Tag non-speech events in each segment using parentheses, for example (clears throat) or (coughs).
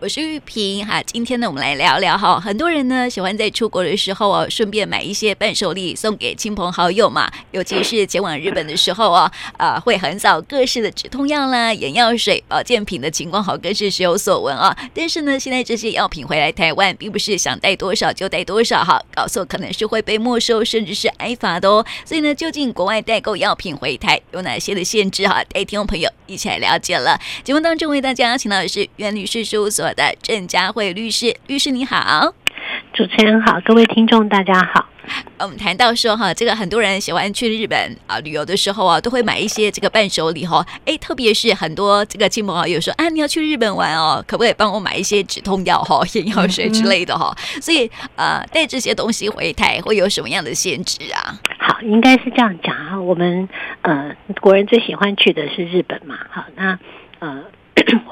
我是玉萍哈，今天呢，我们来聊聊哈。很多人呢喜欢在出国的时候哦，顺便买一些伴手礼送给亲朋好友嘛。尤其是前往日本的时候哦，啊，会横扫各式的止痛药啦、眼药水、保健品的情况好，更是时有所闻啊。但是呢，现在这些药品回来台湾，并不是想带多少就带多少哈，搞错可能是会被没收，甚至是挨罚的哦。所以呢，究竟国外代购药品回台有哪些的限制哈？带听众朋友一起来了解了。节目当中为大家请到的是袁律师事务所。我的郑佳慧律师，律师你好，主持人好，各位听众大家好。我们谈到说哈，这个很多人喜欢去日本啊旅游的时候啊，都会买一些这个伴手礼哈。哎，特别是很多这个亲朋好友说啊，你要去日本玩哦，可不可以帮我买一些止痛药哈、(laughs) 眼药水之类的哈？嗯、所以呃，带这些东西回台会有什么样的限制啊？好，应该是这样讲啊，我们呃国人最喜欢去的是日本嘛。好，那呃。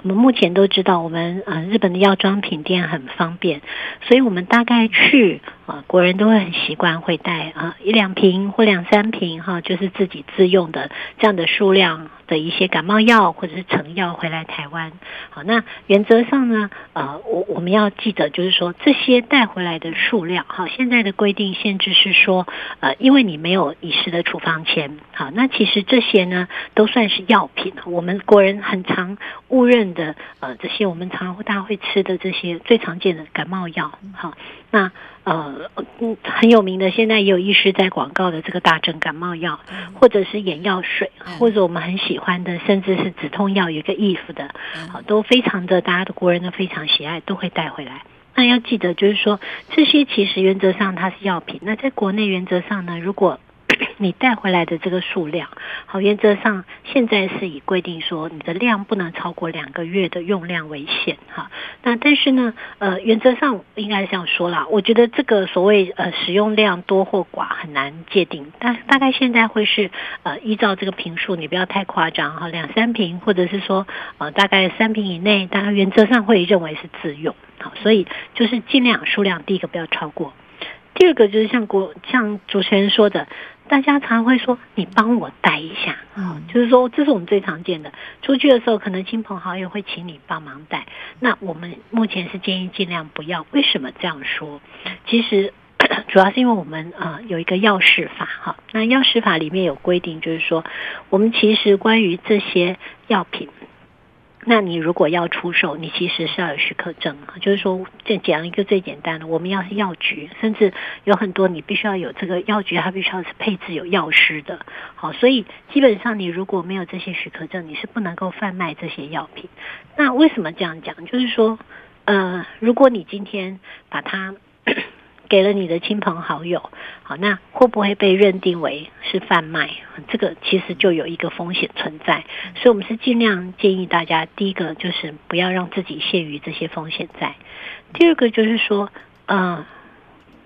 我们目前都知道，我们呃日本的药妆品店很方便，所以我们大概去啊，国人都会很习惯会带啊一两瓶或两三瓶哈，就是自己自用的这样的数量的一些感冒药或者是成药回来台湾。好，那原则上呢，呃，我我们要记得就是说这些带回来的数量，好，现在的规定限制是说，呃，因为你没有医师的处方签，好，那其实这些呢都算是药品。我们国人很常误认的，呃，这些我们常大家会吃的这些最常见的感冒药，好，那。呃，嗯，很有名的，现在也有医师在广告的这个大正感冒药，或者是眼药水，或者我们很喜欢的，甚至是止痛药，有一个 if 的，好，都非常的，大家的国人都非常喜爱，都会带回来。那要记得，就是说这些其实原则上它是药品。那在国内原则上呢，如果 (clears throat) 你带回来的这个数量，好，原则上现在是以规定说你的量不能超过两个月的用量为限，哈。那但是呢，呃，原则上应该这样说啦。我觉得这个所谓呃使用量多或寡很难界定，但大概现在会是呃依照这个瓶数，你不要太夸张哈，两三瓶或者是说呃大概三瓶以内，大概原则上会认为是自用，好，所以就是尽量数量第一个不要超过，第二个就是像国像主持人说的。大家常会说：“你帮我带一下。”嗯，就是说，这是我们最常见的。出去的时候，可能亲朋好友会请你帮忙带。那我们目前是建议尽量不要。为什么这样说？其实 (coughs) 主要是因为我们啊有一个药事法哈。那药事法里面有规定，就是说，我们其实关于这些药品。那你如果要出售，你其实是要有许可证啊。就是说，这讲一个最简单的，我们要是药局，甚至有很多你必须要有这个药局，它必须要是配置有药师的。好，所以基本上你如果没有这些许可证，你是不能够贩卖这些药品。那为什么这样讲？就是说，呃，如果你今天把它。给了你的亲朋好友，好，那会不会被认定为是贩卖？这个其实就有一个风险存在，所以我们是尽量建议大家，第一个就是不要让自己陷于这些风险在；第二个就是说，嗯、呃，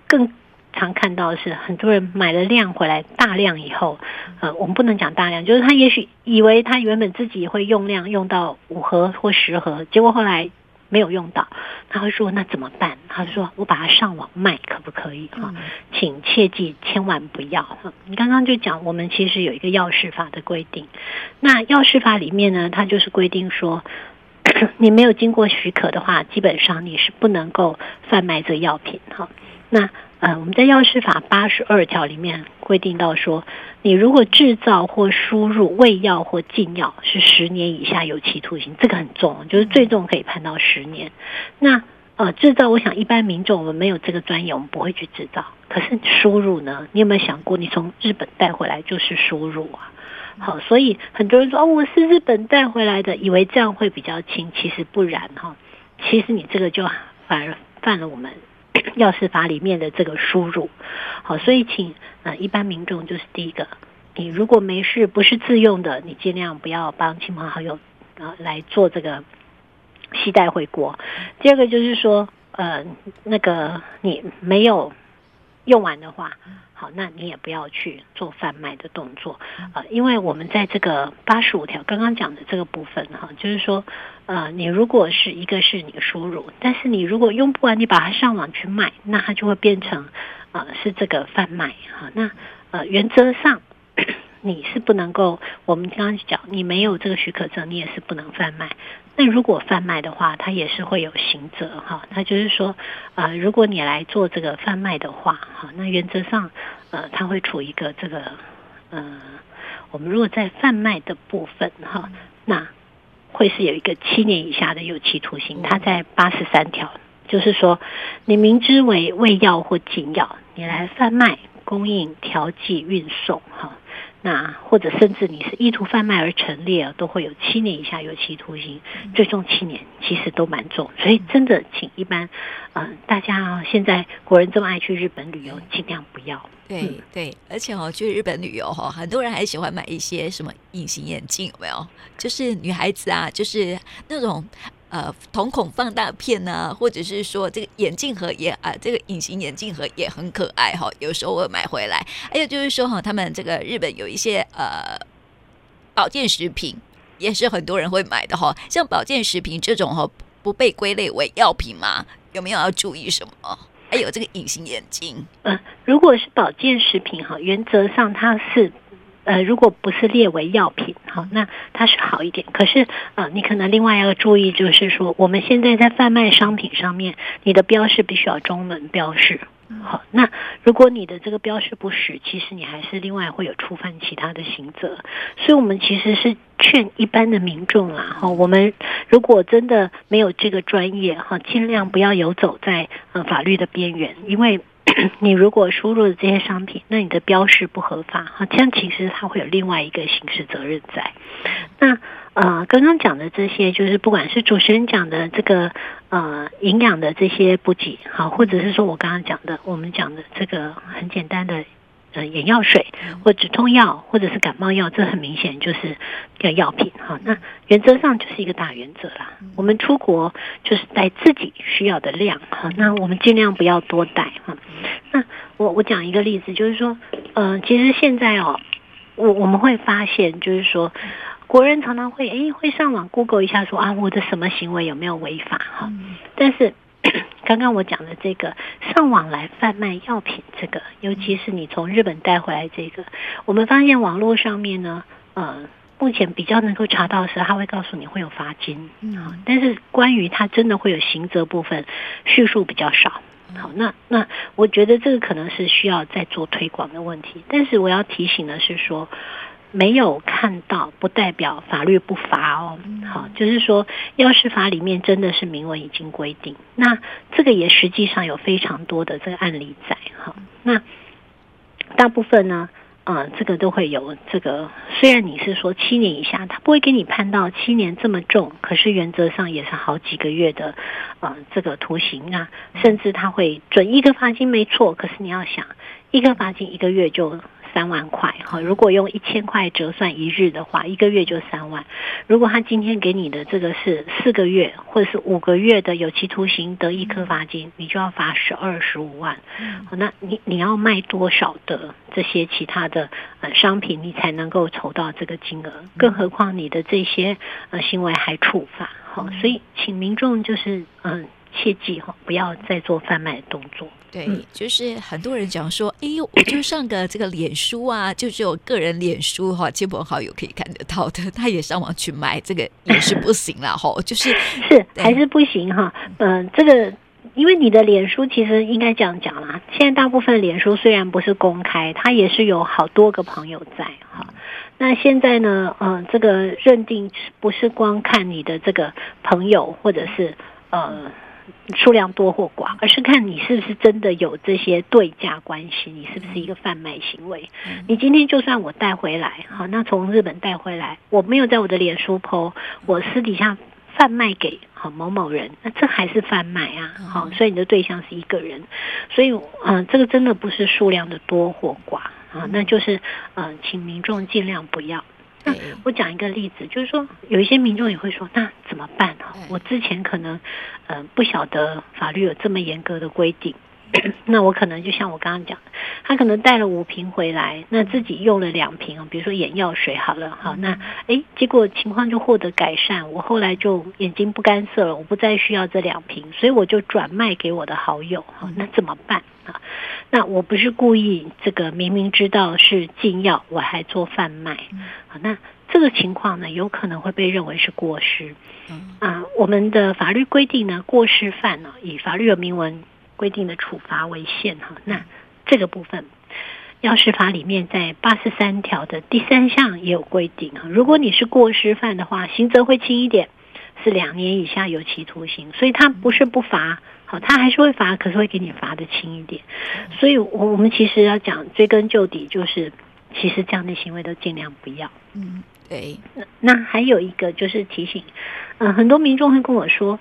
更常看到的是很多人买了量回来大量以后，呃，我们不能讲大量，就是他也许以为他原本自己会用量用到五盒或十盒，结果后来。没有用到，他会说那怎么办？他说我把它上网卖可不可以？哈，请切记千万不要。你刚刚就讲，我们其实有一个药事法的规定，那药事法里面呢，它就是规定说，(coughs) 你没有经过许可的话，基本上你是不能够贩卖这个药品。哈，那。呃，我们在药师法八十二条里面规定到说，你如果制造或输入喂药或禁药，是十年以下有期徒刑，这个很重，就是最重可以判到十年。那呃，制造，我想一般民众我们没有这个专业，我们不会去制造。可是输入呢？你有没有想过，你从日本带回来就是输入啊？好，所以很多人说哦，我是日本带回来的，以为这样会比较轻，其实不然哈。其实你这个就反而犯了我们。(coughs) 药事法里面的这个输入，好，所以请呃一般民众就是第一个，你如果没事不是自用的，你尽量不要帮亲朋好友啊来做这个携带回国。第二个就是说，呃，那个你没有用完的话。好，那你也不要去做贩卖的动作啊，因为我们在这个八十五条刚刚讲的这个部分哈，就是说，呃，你如果是一个是你输入，但是你如果用不完，你把它上网去卖，那它就会变成啊是这个贩卖哈。那呃原则上 (clears throat) 你是不能够，我们刚刚讲你没有这个许可证，你也是不能贩卖。那如果贩卖的话，它也是会有刑责哈。那就是说，呃，如果你来做这个贩卖的话，哈，那原则上，呃，它会处一个这个，呃，我们如果在贩卖的部分哈，那会是有一个七年以下的有期徒刑。它在八十三条，就是说，你明知为伪药或禁药，你来贩卖、供应、调剂、运送，哈。那或者甚至你是意图贩卖而陈列啊，都会有七年以下有期徒刑，最重七年，其实都蛮重。所以真的，请一般，嗯、呃，大家啊，现在国人这么爱去日本旅游，尽量不要。对、嗯、对，而且哦，去日本旅游哈，很多人还喜欢买一些什么隐形眼镜，有没有？就是女孩子啊，就是那种。呃，瞳孔放大片呢、或者是说这个眼镜盒也啊，这个隐形眼镜盒也很可爱哈。有时候我买回来，还有就是说哈，他们这个日本有一些呃保健食品，也是很多人会买的哈。像保健食品这种哈，不被归类为药品吗？有没有要注意什么？还有这个隐形眼镜，呃，如果是保健食品哈，原则上它是。呃，如果不是列为药品，好，那它是好一点。可是，呃，你可能另外要注意，就是说，我们现在在贩卖商品上面，你的标示必须要中文标示。好，那如果你的这个标示不实，其实你还是另外会有触犯其他的刑责。所以，我们其实是劝一般的民众啦，哈，我们如果真的没有这个专业，哈，尽量不要游走在呃法律的边缘，因为。你如果输入的这些商品，那你的标示不合法，好，像其实它会有另外一个刑事责任在。那呃，刚刚讲的这些，就是不管是主持人讲的这个呃营养的这些补给，好，或者是说我刚刚讲的，我们讲的这个很简单的。呃，眼药水或止痛药，或者是感冒药，这很明显就是要药品哈。那原则上就是一个大原则啦。我们出国就是带自己需要的量哈。那我们尽量不要多带哈。那我我讲一个例子，就是说，呃，其实现在哦，我我们会发现，就是说，国人常常会诶会上网 Google 一下说啊，我的什么行为有没有违法哈？但是。刚刚我讲的这个上网来贩卖药品，这个尤其是你从日本带回来这个，我们发现网络上面呢，呃，目前比较能够查到的是，他会告诉你会有罚金，嗯，但是关于他真的会有刑责部分，叙述比较少。好，那那我觉得这个可能是需要再做推广的问题。但是我要提醒的是说。没有看到不代表法律不罚哦，好，就是说药事法里面真的是明文已经规定，那这个也实际上有非常多的这个案例在哈，那大部分呢，呃，这个都会有这个，虽然你是说七年以下，他不会给你判到七年这么重，可是原则上也是好几个月的呃这个徒刑啊，甚至他会准一个罚金没错，可是你要想一个罚金一个月就。三万块哈，如果用一千块折算一日的话，一个月就三万。如果他今天给你的这个是四个月或者是五个月的有期徒刑得一科罚金，你就要罚十二十五万。好，那你你要卖多少的这些其他的呃商品，你才能够筹到这个金额？更何况你的这些呃行为还触法。好，所以请民众就是嗯。切记哈，不要再做贩卖的动作。对，就是很多人讲说，哎呦，我就上个这个脸书啊，就只有个人脸书哈，亲朋好友可以看得到的，他也上网去买，这个也是不行了哈。(laughs) 就是是还是不行哈？嗯、呃，这个因为你的脸书其实应该这样讲啦，现在大部分脸书虽然不是公开，它也是有好多个朋友在哈。那现在呢，嗯、呃，这个认定不是光看你的这个朋友或者是呃。数量多或寡，而是看你是不是真的有这些对价关系，你是不是一个贩卖行为？你今天就算我带回来，好，那从日本带回来，我没有在我的脸书 po，我私底下贩卖给好某某人，那这还是贩卖啊，好，所以你的对象是一个人，所以嗯，这个真的不是数量的多或寡啊，那就是嗯，请民众尽量不要。那我讲一个例子，就是说有一些民众也会说，那怎么办啊？我之前可能呃不晓得法律有这么严格的规定，(clears throat) 那我可能就像我刚刚讲，他可能带了五瓶回来，那自己用了两瓶，比如说眼药水好了，好，那诶结果情况就获得改善，我后来就眼睛不干涩了，我不再需要这两瓶，所以我就转卖给我的好友，好，那怎么办啊？那我不是故意，这个明明知道是禁药，我还做贩卖，啊，那这个情况呢，有可能会被认为是过失。嗯啊，我们的法律规定呢，过失犯呢，以法律有明文规定的处罚为限哈。那这个部分，药事法里面在八十三条的第三项也有规定啊。如果你是过失犯的话，刑责会轻一点，是两年以下有期徒刑。所以他不是不罚，好，他还是会罚，可是会给你罚的轻一点。所以，我我们其实要讲追根究底，就是其实这样的行为都尽量不要。嗯。对，那那还有一个就是提醒，嗯、呃，很多民众会跟我说，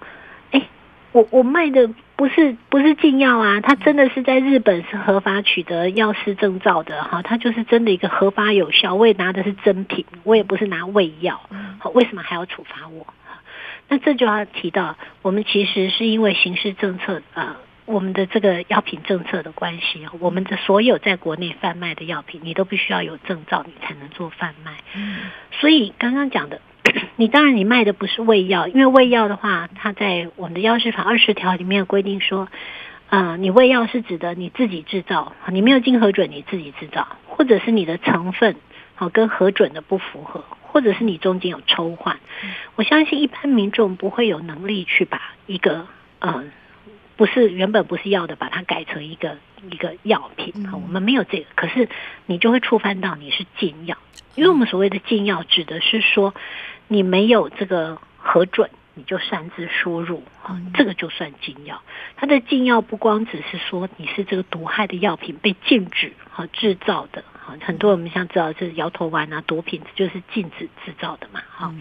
哎，我我卖的不是不是禁药啊，他真的是在日本是合法取得药师证照的哈，他就是真的一个合法有效，我也拿的是真品，我也不是拿伪药，好，为什么还要处罚我？那这就要提到，我们其实是因为刑事政策啊。呃我们的这个药品政策的关系啊，我们的所有在国内贩卖的药品，你都必须要有证照，你才能做贩卖。所以刚刚讲的，(clears throat) 你当然你卖的不是胃药，因为胃药的话，它在我们的药事法二十条里面有规定说，啊，你胃药是指的你自己制造，你没有经核准你自己制造，或者是你的成分好跟核准的不符合，或者是你中间有抽换。我相信一般民众不会有能力去把一个嗯。不是原本不是药的，把它改成一个一个药品，我们没有这个，可是你就会触犯到你是禁药，因为我们所谓的禁药指的是说你没有这个核准，你就擅自输入，这个就算禁药。它的禁药不光只是说你是这个毒害的药品被禁止和制造的，很多我们像知道是摇头丸啊毒品就是禁止制造的嘛，哈。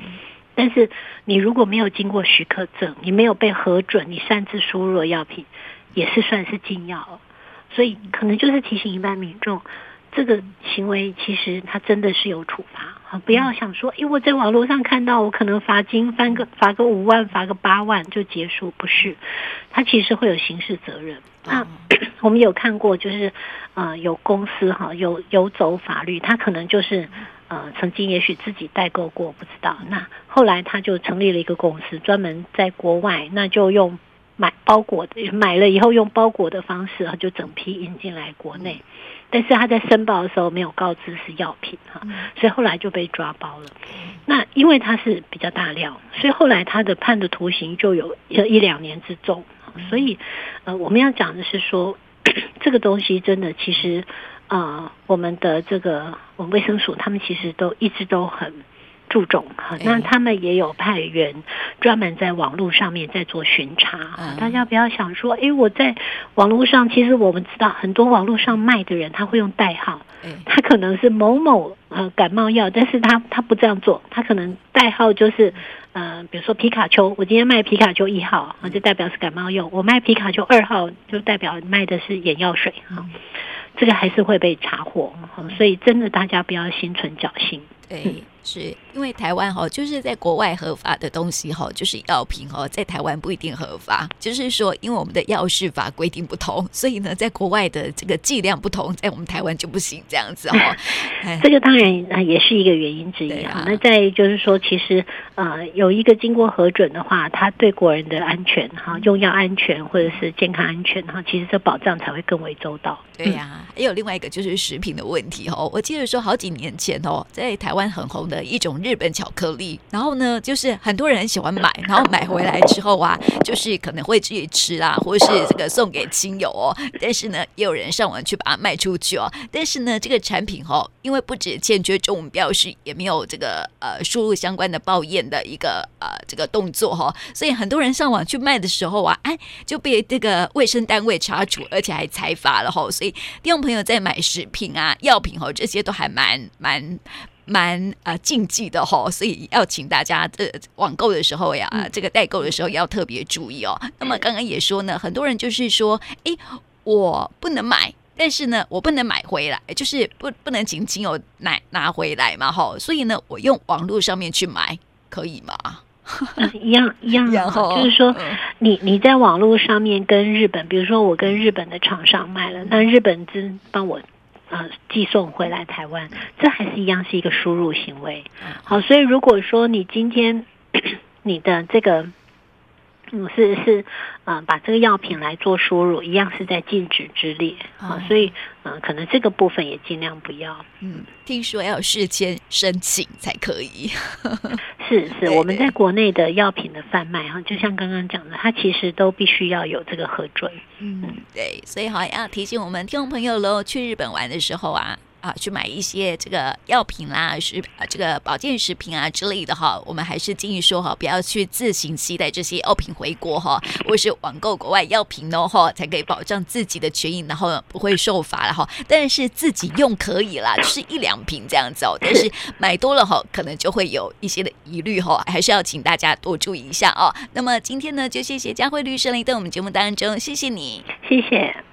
但是你如果没有经过许可证，你没有被核准，你擅自输入的药品也是算是禁药，所以可能就是提醒一般民众，这个行为其实它真的是有处罚啊！不要想说，因为我在网络上看到，我可能罚金翻个罚个五万，罚个八万就结束，不是，它其实会有刑事责任。那 (clears throat) 我们有看过，就是呃有公司哈，有游走法律，他可能就是。呃，曾经也许自己代购过，不知道。那后来他就成立了一个公司，专门在国外，那就用买包裹的，买了以后用包裹的方式，就整批引进来国内。但是他在申报的时候没有告知是药品哈，所以后来就被抓包了。那因为他是比较大量，所以后来他的判的徒刑就有一两年之重。所以呃，我们要讲的是说，(coughs) 这个东西真的其实。啊、呃，我们的这个我们卫生署，他们其实都一直都很注重哈。那他们也有派员专门在网络上面在做巡查。嗯、大家不要想说，哎，我在网络上，其实我们知道很多网络上卖的人，他会用代号，他可能是某某呃感冒药，但是他他不这样做，他可能代号就是呃，比如说皮卡丘，我今天卖皮卡丘一号啊，就代表是感冒药；我卖皮卡丘二号，就代表卖的是眼药水哈。这个还是会被查获，所以真的大家不要心存侥幸。对。是因为台湾哈，就是在国外合法的东西哈，就是药品哈，在台湾不一定合法。就是说，因为我们的药事法规定不同，所以呢，在国外的这个剂量不同，在我们台湾就不行这样子哈。(laughs) 这个当然也是一个原因之一哈。那再就是说，其实呃，有一个经过核准的话，它对国人的安全哈，用药安全或者是健康安全哈，其实这保障才会更为周到。对呀，还有另外一个就是食品的问题哦。我记得说好几年前哦，在台湾很红。的一种日本巧克力，然后呢，就是很多人喜欢买，然后买回来之后啊，就是可能会自己吃啦，或是这个送给亲友哦。但是呢，也有人上网去把它卖出去哦。但是呢，这个产品哦，因为不止欠缺中文标识，也没有这个呃输入相关的报验的一个呃这个动作哈、哦，所以很多人上网去卖的时候啊，哎，就被这个卫生单位查处，而且还裁罚了哈、哦。所以听众朋友在买食品啊、药品哦，这些都还蛮蛮。蛮啊禁忌的哈，所以要请大家这网购的时候呀，这个代购的时候要特别注意哦。那么刚刚也说呢，很多人就是说，哎，我不能买，但是呢，我不能买回来，就是不不能仅仅有拿拿回来嘛哈。所以呢，我用网络上面去买可以吗？一样一样，(laughs) 然后就是说，你你在网络上面跟日本，比如说我跟日本的厂商买了，那日本资帮我。呃，寄送回来台湾，这还是一样是一个输入行为。好，所以如果说你今天 (coughs) 你的这个嗯，是是，嗯、呃，把这个药品来做输入，一样是在禁止之列啊、哦，所以嗯、呃，可能这个部分也尽量不要。嗯，听说要事先申请才可以。(laughs) 是是，我们在国内的药品的贩卖哈，就像刚刚讲的，它其实都必须要有这个核准。嗯，对，所以好要提醒我们听众朋友喽，去日本玩的时候啊。啊，去买一些这个药品啦，是啊，这个保健食品啊之类的哈，我们还是建议说哈，不要去自行携带这些药品回国哈，或是网购国外药品哦哈，才可以保障自己的权益，然后不会受罚了哈。但是自己用可以啦，就是一两瓶这样子哦。但是买多了哈，可能就会有一些的疑虑哈，还是要请大家多注意一下哦。那么今天呢，就谢谢佳慧律师来到我们节目当中，谢谢你，谢谢。